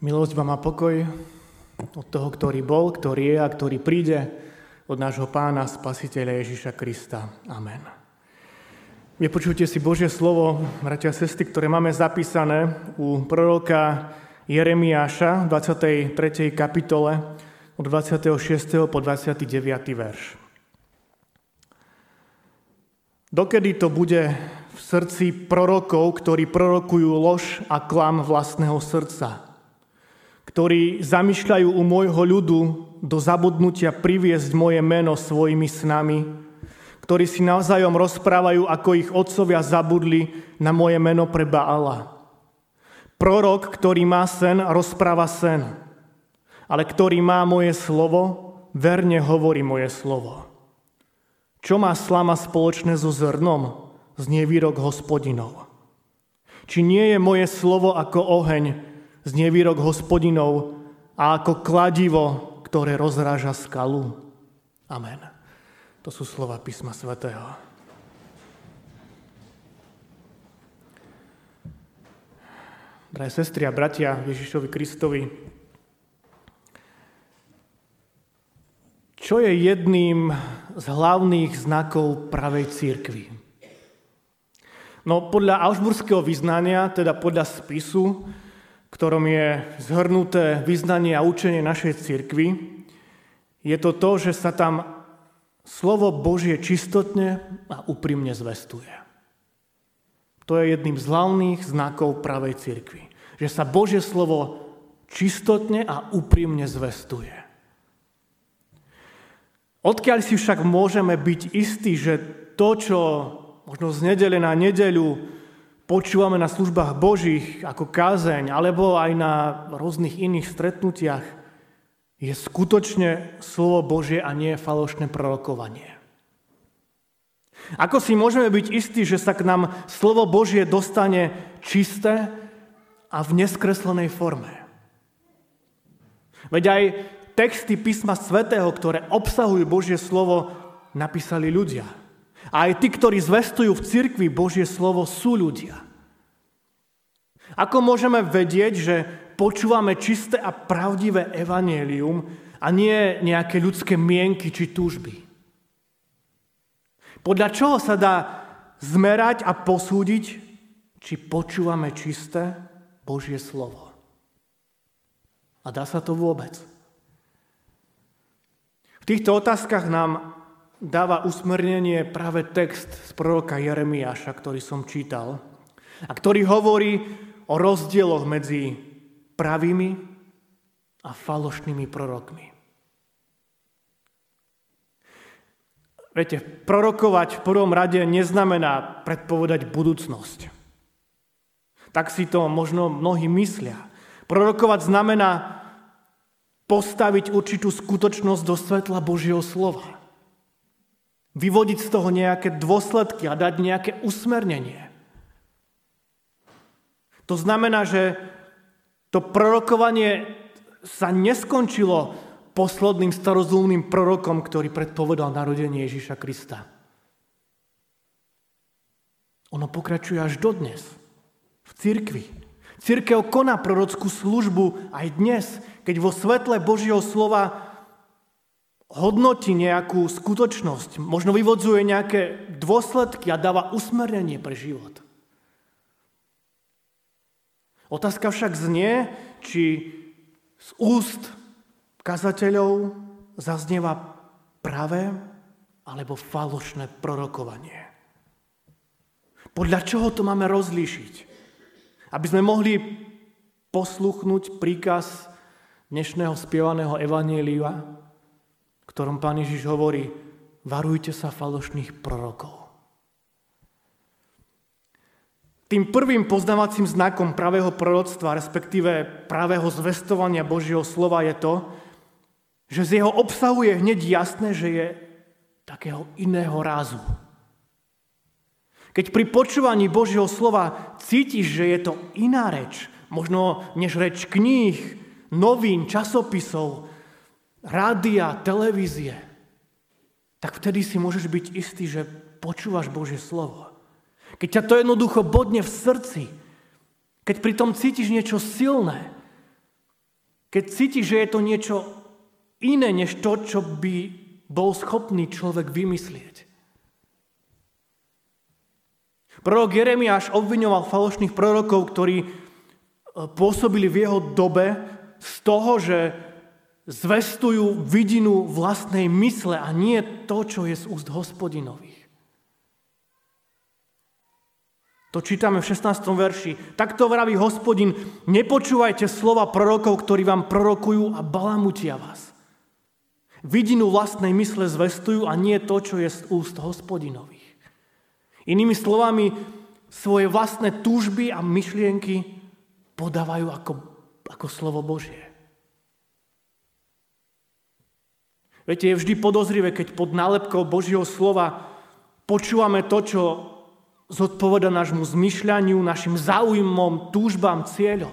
Milosť vám a pokoj od toho, ktorý bol, ktorý je a ktorý príde od nášho pána spasiteľa Ježiša Krista. Amen. Vypočujte si Božie slovo, bratia a sestry, ktoré máme zapísané u proroka Jeremiáša v 23. kapitole od 26. po 29. verš. Dokedy to bude v srdci prorokov, ktorí prorokujú lož a klam vlastného srdca – ktorí zamýšľajú u môjho ľudu do zabudnutia priviesť moje meno svojimi snami, ktorí si navzájom rozprávajú, ako ich otcovia zabudli na moje meno pre Baala. Prorok, ktorý má sen, rozpráva sen, ale ktorý má moje slovo, verne hovorí moje slovo. Čo má slama spoločné so zrnom? Znie výrok hospodinov. Či nie je moje slovo ako oheň, z nevýrok hospodinov a ako kladivo, ktoré rozráža skalu. Amen. To sú slova písma svätého. Drahé sestry a bratia Ježišovi Kristovi, čo je jedným z hlavných znakov pravej církvy? No podľa aušburského vyznania, teda podľa spisu, ktorom je zhrnuté vyznanie a učenie našej cirkvy, je to to, že sa tam slovo Božie čistotne a úprimne zvestuje. To je jedným z hlavných znakov pravej cirkvi. Že sa Božie slovo čistotne a úprimne zvestuje. Odkiaľ si však môžeme byť istí, že to, čo možno z nedele na nedeľu počúvame na službách Božích ako kázeň, alebo aj na rôznych iných stretnutiach, je skutočne slovo Božie a nie falošné prorokovanie. Ako si môžeme byť istí, že sa k nám slovo Božie dostane čisté a v neskreslenej forme? Veď aj texty písma svätého, ktoré obsahujú Božie slovo, napísali ľudia. A aj tí, ktorí zvestujú v cirkvi Božie slovo, sú ľudia. Ako môžeme vedieť, že počúvame čisté a pravdivé evanielium a nie nejaké ľudské mienky či túžby? Podľa čoho sa dá zmerať a posúdiť, či počúvame čisté Božie slovo? A dá sa to vôbec? V týchto otázkach nám dáva usmernenie práve text z proroka Jeremiáša, ktorý som čítal, a ktorý hovorí o rozdieloch medzi pravými a falošnými prorokmi. Viete, prorokovať v prvom rade neznamená predpovedať budúcnosť. Tak si to možno mnohí myslia. Prorokovať znamená postaviť určitú skutočnosť do svetla Božieho slova vyvodiť z toho nejaké dôsledky a dať nejaké usmernenie. To znamená, že to prorokovanie sa neskončilo posledným starozumným prorokom, ktorý predpovedal narodenie Ježíša Krista. Ono pokračuje až dodnes. V cirkvi. Cirkev koná prorockú službu aj dnes, keď vo svetle Božieho slova hodnotí nejakú skutočnosť, možno vyvodzuje nejaké dôsledky a dáva usmernenie pre život. Otázka však znie, či z úst kazateľov zaznieva pravé alebo falošné prorokovanie. Podľa čoho to máme rozlíšiť? Aby sme mohli posluchnúť príkaz dnešného spievaného evanielia, ktorom pán Ježiš hovorí, varujte sa falošných prorokov. Tým prvým poznávacím znakom pravého proroctva, respektíve pravého zvestovania Božieho slova je to, že z jeho obsahu je hneď jasné, že je takého iného rázu. Keď pri počúvaní Božieho slova cítiš, že je to iná reč, možno než reč kníh, novín, časopisov, rádia, televízie, tak vtedy si môžeš byť istý, že počúvaš Božie slovo. Keď ťa to jednoducho bodne v srdci, keď pri tom cítiš niečo silné, Keď cíti, že je to niečo iné, než to, čo by bol schopný človek vymyslieť. Prorok Jeremiáš obviňoval falošných prorokov, ktorí e, pôsobili v jeho dobe z toho, že zvestujú vidinu vlastnej mysle a nie to, čo je z úst hospodinových. To čítame v 16. verši. Takto vraví hospodin, nepočúvajte slova prorokov, ktorí vám prorokujú a balamutia vás. Vidinu vlastnej mysle zvestujú a nie to, čo je z úst hospodinových. Inými slovami, svoje vlastné túžby a myšlienky podávajú ako, ako slovo Božie. Viete, je vždy podozrivé, keď pod nálepkou Božieho slova počúvame to, čo zodpoveda nášmu zmyšľaniu, našim záujmom, túžbám, cieľom.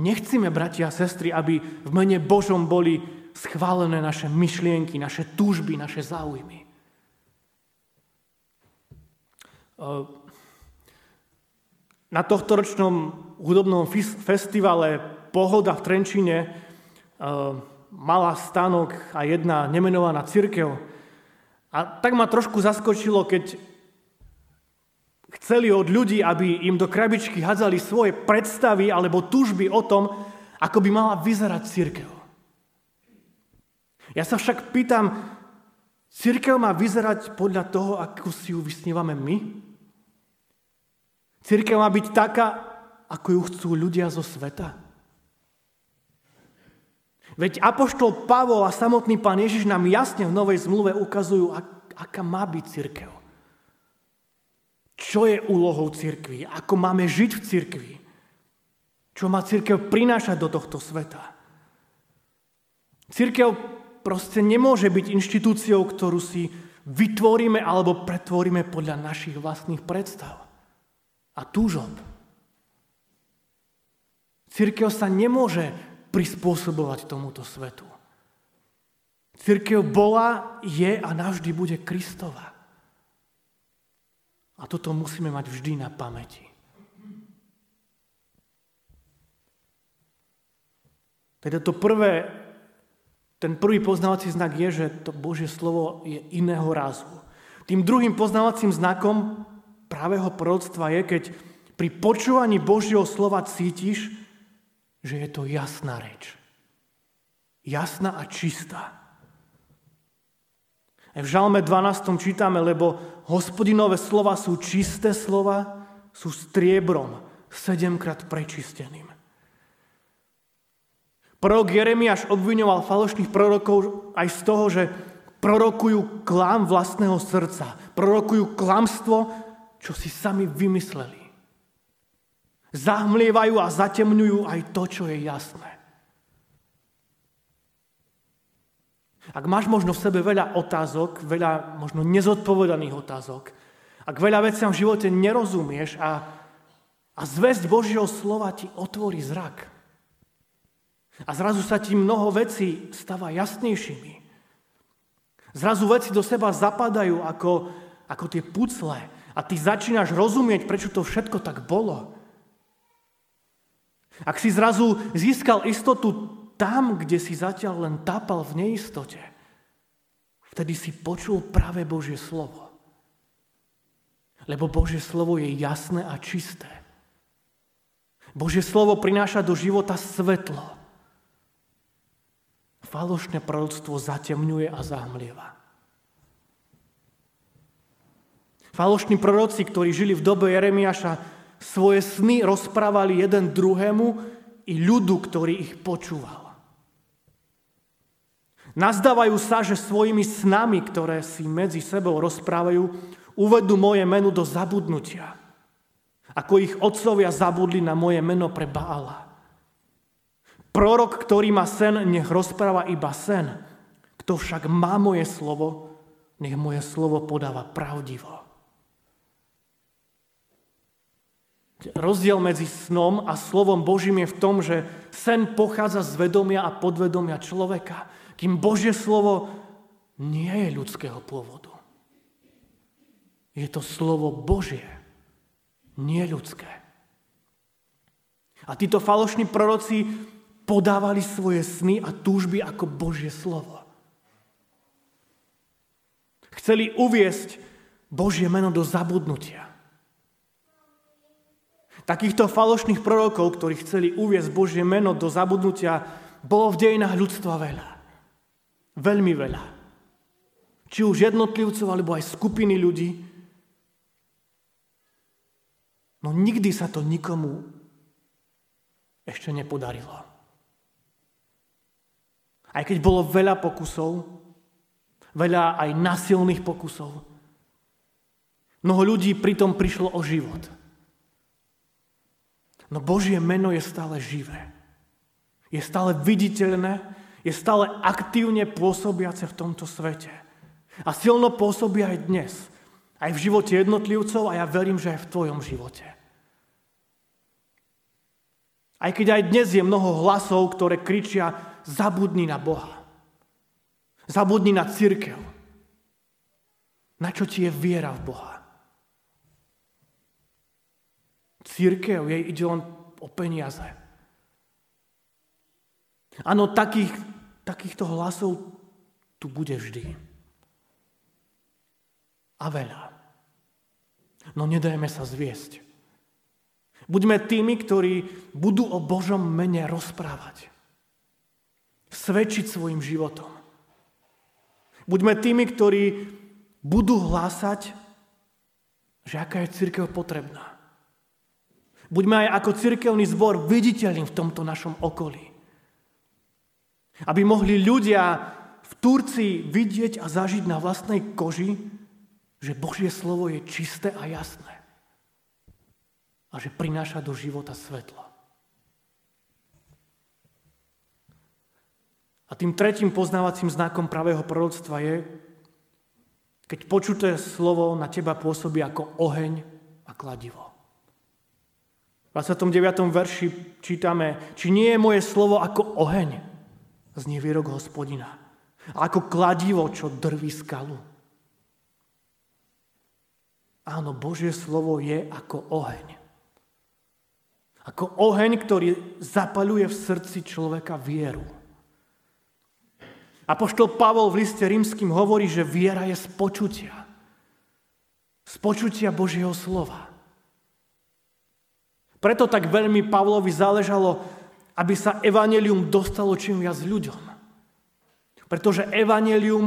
Nechcíme, bratia a sestry, aby v mene Božom boli schválené naše myšlienky, naše túžby, naše záujmy. Na tohto ročnom hudobnom festivale Pohoda v Trenčine mala stánok a jedna nemenovaná církev, a tak ma trošku zaskočilo, keď chceli od ľudí, aby im do krabičky hadzali svoje predstavy alebo túžby o tom, ako by mala vyzerať církev. Ja sa však pýtam, církev má vyzerať podľa toho, ako si ju vysnívame my? Církev má byť taká, ako ju chcú ľudia zo sveta? Veď Apoštol Pavol a samotný pán Ježiš nám jasne v Novej zmluve ukazujú, aká má byť církev. Čo je úlohou církvy? Ako máme žiť v církvi? Čo má církev prinášať do tohto sveta? Církev proste nemôže byť inštitúciou, ktorú si vytvoríme alebo pretvoríme podľa našich vlastných predstav a túžob. Církev sa nemôže prispôsobovať tomuto svetu. Církev bola, je a navždy bude Kristova. A toto musíme mať vždy na pamäti. Teda to prvé, ten prvý poznávací znak je, že to Božie slovo je iného rázu. Tým druhým poznávacím znakom pravého proroctva je, keď pri počúvaní Božieho slova cítiš, že je to jasná reč. Jasná a čistá. Aj v Žalme 12. čítame, lebo hospodinové slova sú čisté slova, sú striebrom, sedemkrát prečisteným. Prorok Jeremiáš obviňoval falošných prorokov aj z toho, že prorokujú klam vlastného srdca. Prorokujú klamstvo, čo si sami vymysleli. Zahmlievajú a zatemňujú aj to, čo je jasné. Ak máš možno v sebe veľa otázok, veľa možno nezodpovedaných otázok, ak veľa veciam v živote nerozumieš a, a zväzť Božieho slova ti otvorí zrak. A zrazu sa ti mnoho vecí stáva jasnejšími. Zrazu veci do seba zapadajú ako, ako tie pucle a ty začínaš rozumieť, prečo to všetko tak bolo. Ak si zrazu získal istotu tam, kde si zatiaľ len tápal v neistote, vtedy si počul práve Božie slovo. Lebo Božie slovo je jasné a čisté. Božie slovo prináša do života svetlo. Falošné proroctvo zatemňuje a zahmlieva. Falošní proroci, ktorí žili v dobe Jeremiaša, svoje sny rozprávali jeden druhému i ľudu, ktorý ich počúval. Nazdávajú sa, že svojimi snami, ktoré si medzi sebou rozprávajú, uvedú moje meno do zabudnutia. Ako ich otcovia zabudli na moje meno pre Baala. Prorok, ktorý má sen, nech rozpráva iba sen. Kto však má moje slovo, nech moje slovo podáva pravdivo. Rozdiel medzi snom a slovom Božím je v tom, že sen pochádza z vedomia a podvedomia človeka, kým Božie slovo nie je ľudského pôvodu. Je to slovo Božie, nie ľudské. A títo falošní proroci podávali svoje sny a túžby ako Božie slovo. Chceli uviesť Božie meno do zabudnutia. Takýchto falošných prorokov, ktorí chceli uviesť Božie meno do zabudnutia, bolo v dejinách ľudstva veľa. Veľmi veľa. Či už jednotlivcov, alebo aj skupiny ľudí. No nikdy sa to nikomu ešte nepodarilo. Aj keď bolo veľa pokusov, veľa aj nasilných pokusov, mnoho ľudí pritom prišlo o život. No Božie meno je stále živé. Je stále viditeľné, je stále aktívne pôsobiace v tomto svete. A silno pôsobí aj dnes. Aj v živote jednotlivcov a ja verím, že aj v tvojom živote. Aj keď aj dnes je mnoho hlasov, ktoré kričia zabudni na Boha. Zabudni na církev. Na čo ti je viera v Boha? Církev, jej ide len o peniaze. Áno, takých, takýchto hlasov tu bude vždy. A veľa. No nedajme sa zviesť. Buďme tými, ktorí budú o Božom mene rozprávať. Svedčiť svojim životom. Buďme tými, ktorí budú hlásať, že aká je církev potrebná. Buďme aj ako cirkevný zbor viditeľní v tomto našom okolí. Aby mohli ľudia v Turcii vidieť a zažiť na vlastnej koži, že Božie slovo je čisté a jasné. A že prináša do života svetlo. A tým tretím poznávacím znakom pravého proroctva je, keď počuté slovo na teba pôsobí ako oheň a kladivo. V 29. verši čítame, či nie je moje slovo ako oheň, znie výrok hospodina, a ako kladivo, čo drví skalu. Áno, Božie slovo je ako oheň. Ako oheň, ktorý zapaluje v srdci človeka vieru. Apoštol Pavol v liste rímským hovorí, že viera je z počutia. Z počutia Božieho slova. Preto tak veľmi Pavlovi záležalo, aby sa evanelium dostalo čím viac ľuďom. Pretože evanelium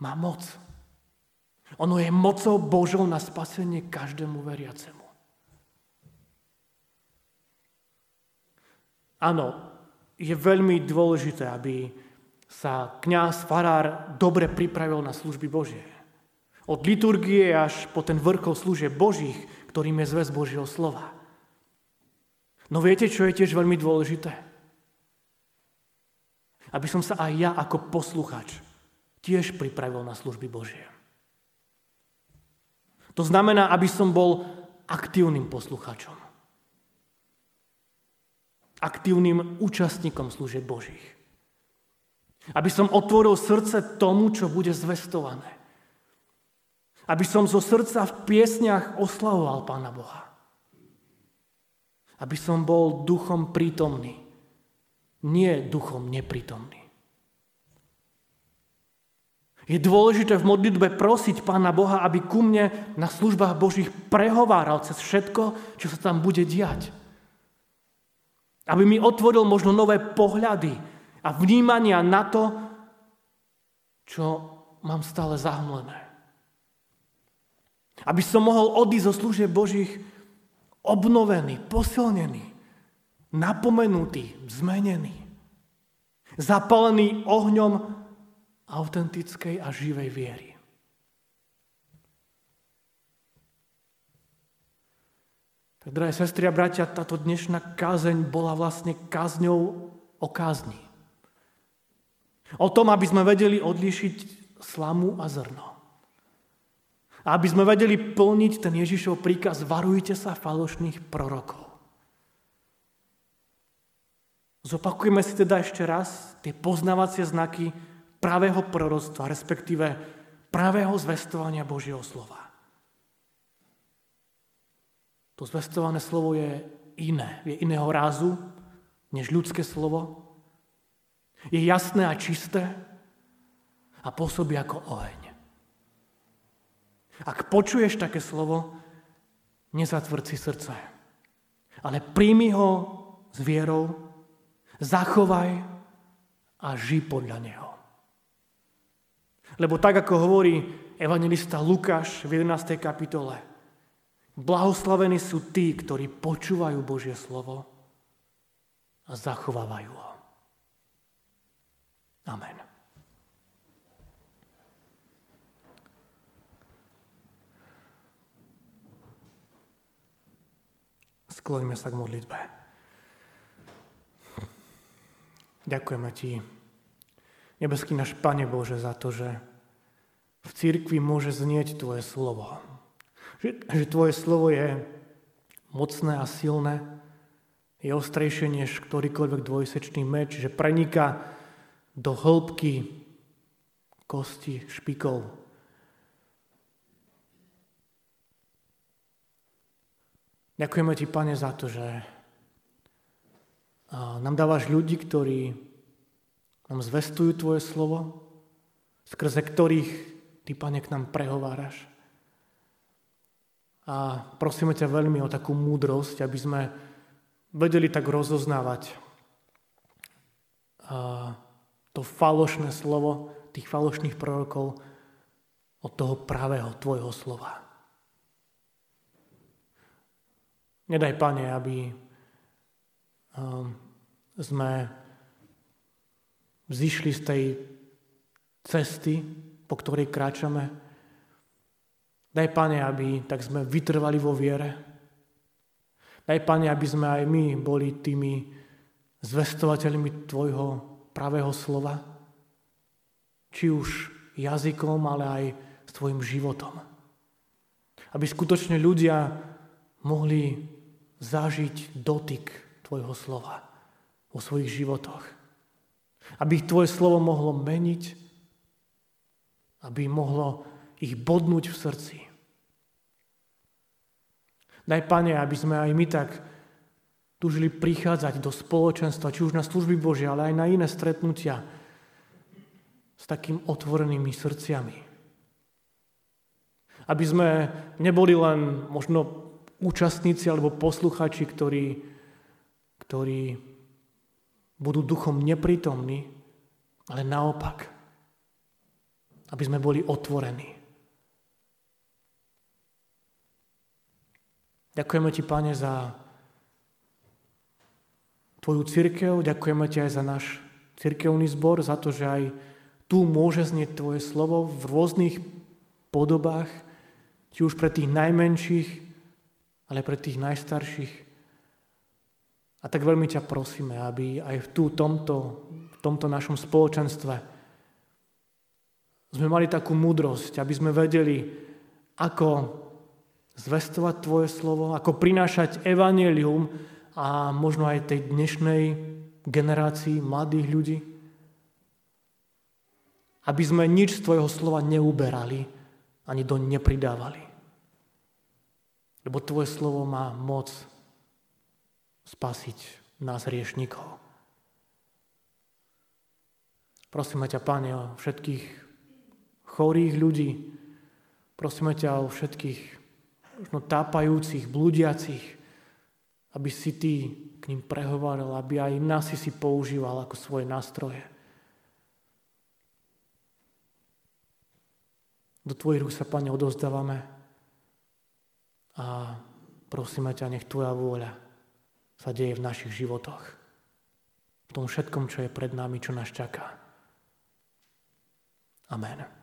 má moc. Ono je mocou Božou na spasenie každému veriacemu. Áno, je veľmi dôležité, aby sa kňaz, farár dobre pripravil na služby Božie. Od liturgie až po ten vrchol služieb Božích, ktorým je zväz Božieho slova. No viete, čo je tiež veľmi dôležité? Aby som sa aj ja ako posluchač tiež pripravil na služby Božie. To znamená, aby som bol aktívnym posluchačom. Aktívnym účastníkom služieb Božích. Aby som otvoril srdce tomu, čo bude zvestované. Aby som zo srdca v piesniach oslavoval Pána Boha. Aby som bol duchom prítomný, nie duchom neprítomný. Je dôležité v modlitbe prosiť Pána Boha, aby ku mne na službách Božích prehováral cez všetko, čo sa tam bude diať. Aby mi otvoril možno nové pohľady a vnímania na to, čo mám stále zahmlené. Aby som mohol odísť zo služieb Božích obnovený, posilnený, napomenutý, zmenený, zapalený ohňom autentickej a živej viery. Tak, drahé sestry a bratia, táto dnešná kázeň bola vlastne kázňou o kázni. O tom, aby sme vedeli odlíšiť slamu a zrno. A aby sme vedeli plniť ten Ježišov príkaz, varujte sa falošných prorokov. Zopakujeme si teda ešte raz tie poznávacie znaky pravého proroctva, respektíve pravého zvestovania Božieho slova. To zvestované slovo je iné, je iného rázu než ľudské slovo. Je jasné a čisté a pôsobí ako oheň. Ak počuješ také slovo, nezatvrdci si srdce, ale príjmi ho s vierou, zachovaj a ži podľa neho. Lebo tak, ako hovorí evangelista Lukáš v 11. kapitole, blahoslavení sú tí, ktorí počúvajú Božie slovo a zachovávajú ho. Amen. Skloňme sa k modlitbe. Ďakujeme Ti, nebeský náš Pane Bože, za to, že v církvi môže znieť Tvoje slovo. Že, že Tvoje slovo je mocné a silné, je ostrejšie než ktorýkoľvek dvojsečný meč, že preniká do hĺbky kosti, špikov. Ďakujeme Ti, Pane, za to, že nám dávaš ľudí, ktorí nám zvestujú Tvoje slovo, skrze ktorých Ty, Pane, k nám prehováraš. A prosíme ťa veľmi o takú múdrosť, aby sme vedeli tak rozoznávať to falošné slovo tých falošných prorokov od toho pravého tvojho slova. Nedaj, Pane, aby um, sme zišli z tej cesty, po ktorej kráčame. Daj, Pane, aby tak sme vytrvali vo viere. Daj, Pane, aby sme aj my boli tými zvestovateľmi Tvojho pravého slova, či už jazykom, ale aj s tvojim životom. Aby skutočne ľudia mohli zažiť dotyk tvojho slova vo svojich životoch. Aby tvoje slovo mohlo meniť, aby mohlo ich bodnúť v srdci. Daj, Pane, aby sme aj my tak Túžili prichádzať do spoločenstva, či už na služby Božie, ale aj na iné stretnutia s takým otvorenými srdciami. Aby sme neboli len možno účastníci alebo posluchači, ktorí, ktorí budú duchom neprítomní, ale naopak. Aby sme boli otvorení. Ďakujeme Ti, Pane, za Tvoju církev, ďakujeme Ti aj za náš církevný zbor, za to, že aj tu môže znieť Tvoje slovo v rôznych podobách, či už pre tých najmenších, ale pre tých najstarších. A tak veľmi ťa prosíme, aby aj v tu, tomto, v tomto našom spoločenstve sme mali takú múdrosť, aby sme vedeli, ako zvestovať Tvoje slovo, ako prinášať evanelium, a možno aj tej dnešnej generácii mladých ľudí. Aby sme nič z Tvojho slova neuberali, ani do nepridávali. Lebo Tvoje slovo má moc spasiť nás riešnikov. Prosíme ťa, Pane, o všetkých chorých ľudí. Prosíme ťa o všetkých možno tápajúcich, blúdiacich, aby si ty k ním prehovoril, aby aj nás si používal ako svoje nástroje. Do tvojich rúk sa, Pane, odozdávame a prosíme ťa, nech Tvoja vôľa sa deje v našich životoch. V tom všetkom, čo je pred nami, čo nás čaká. Amen.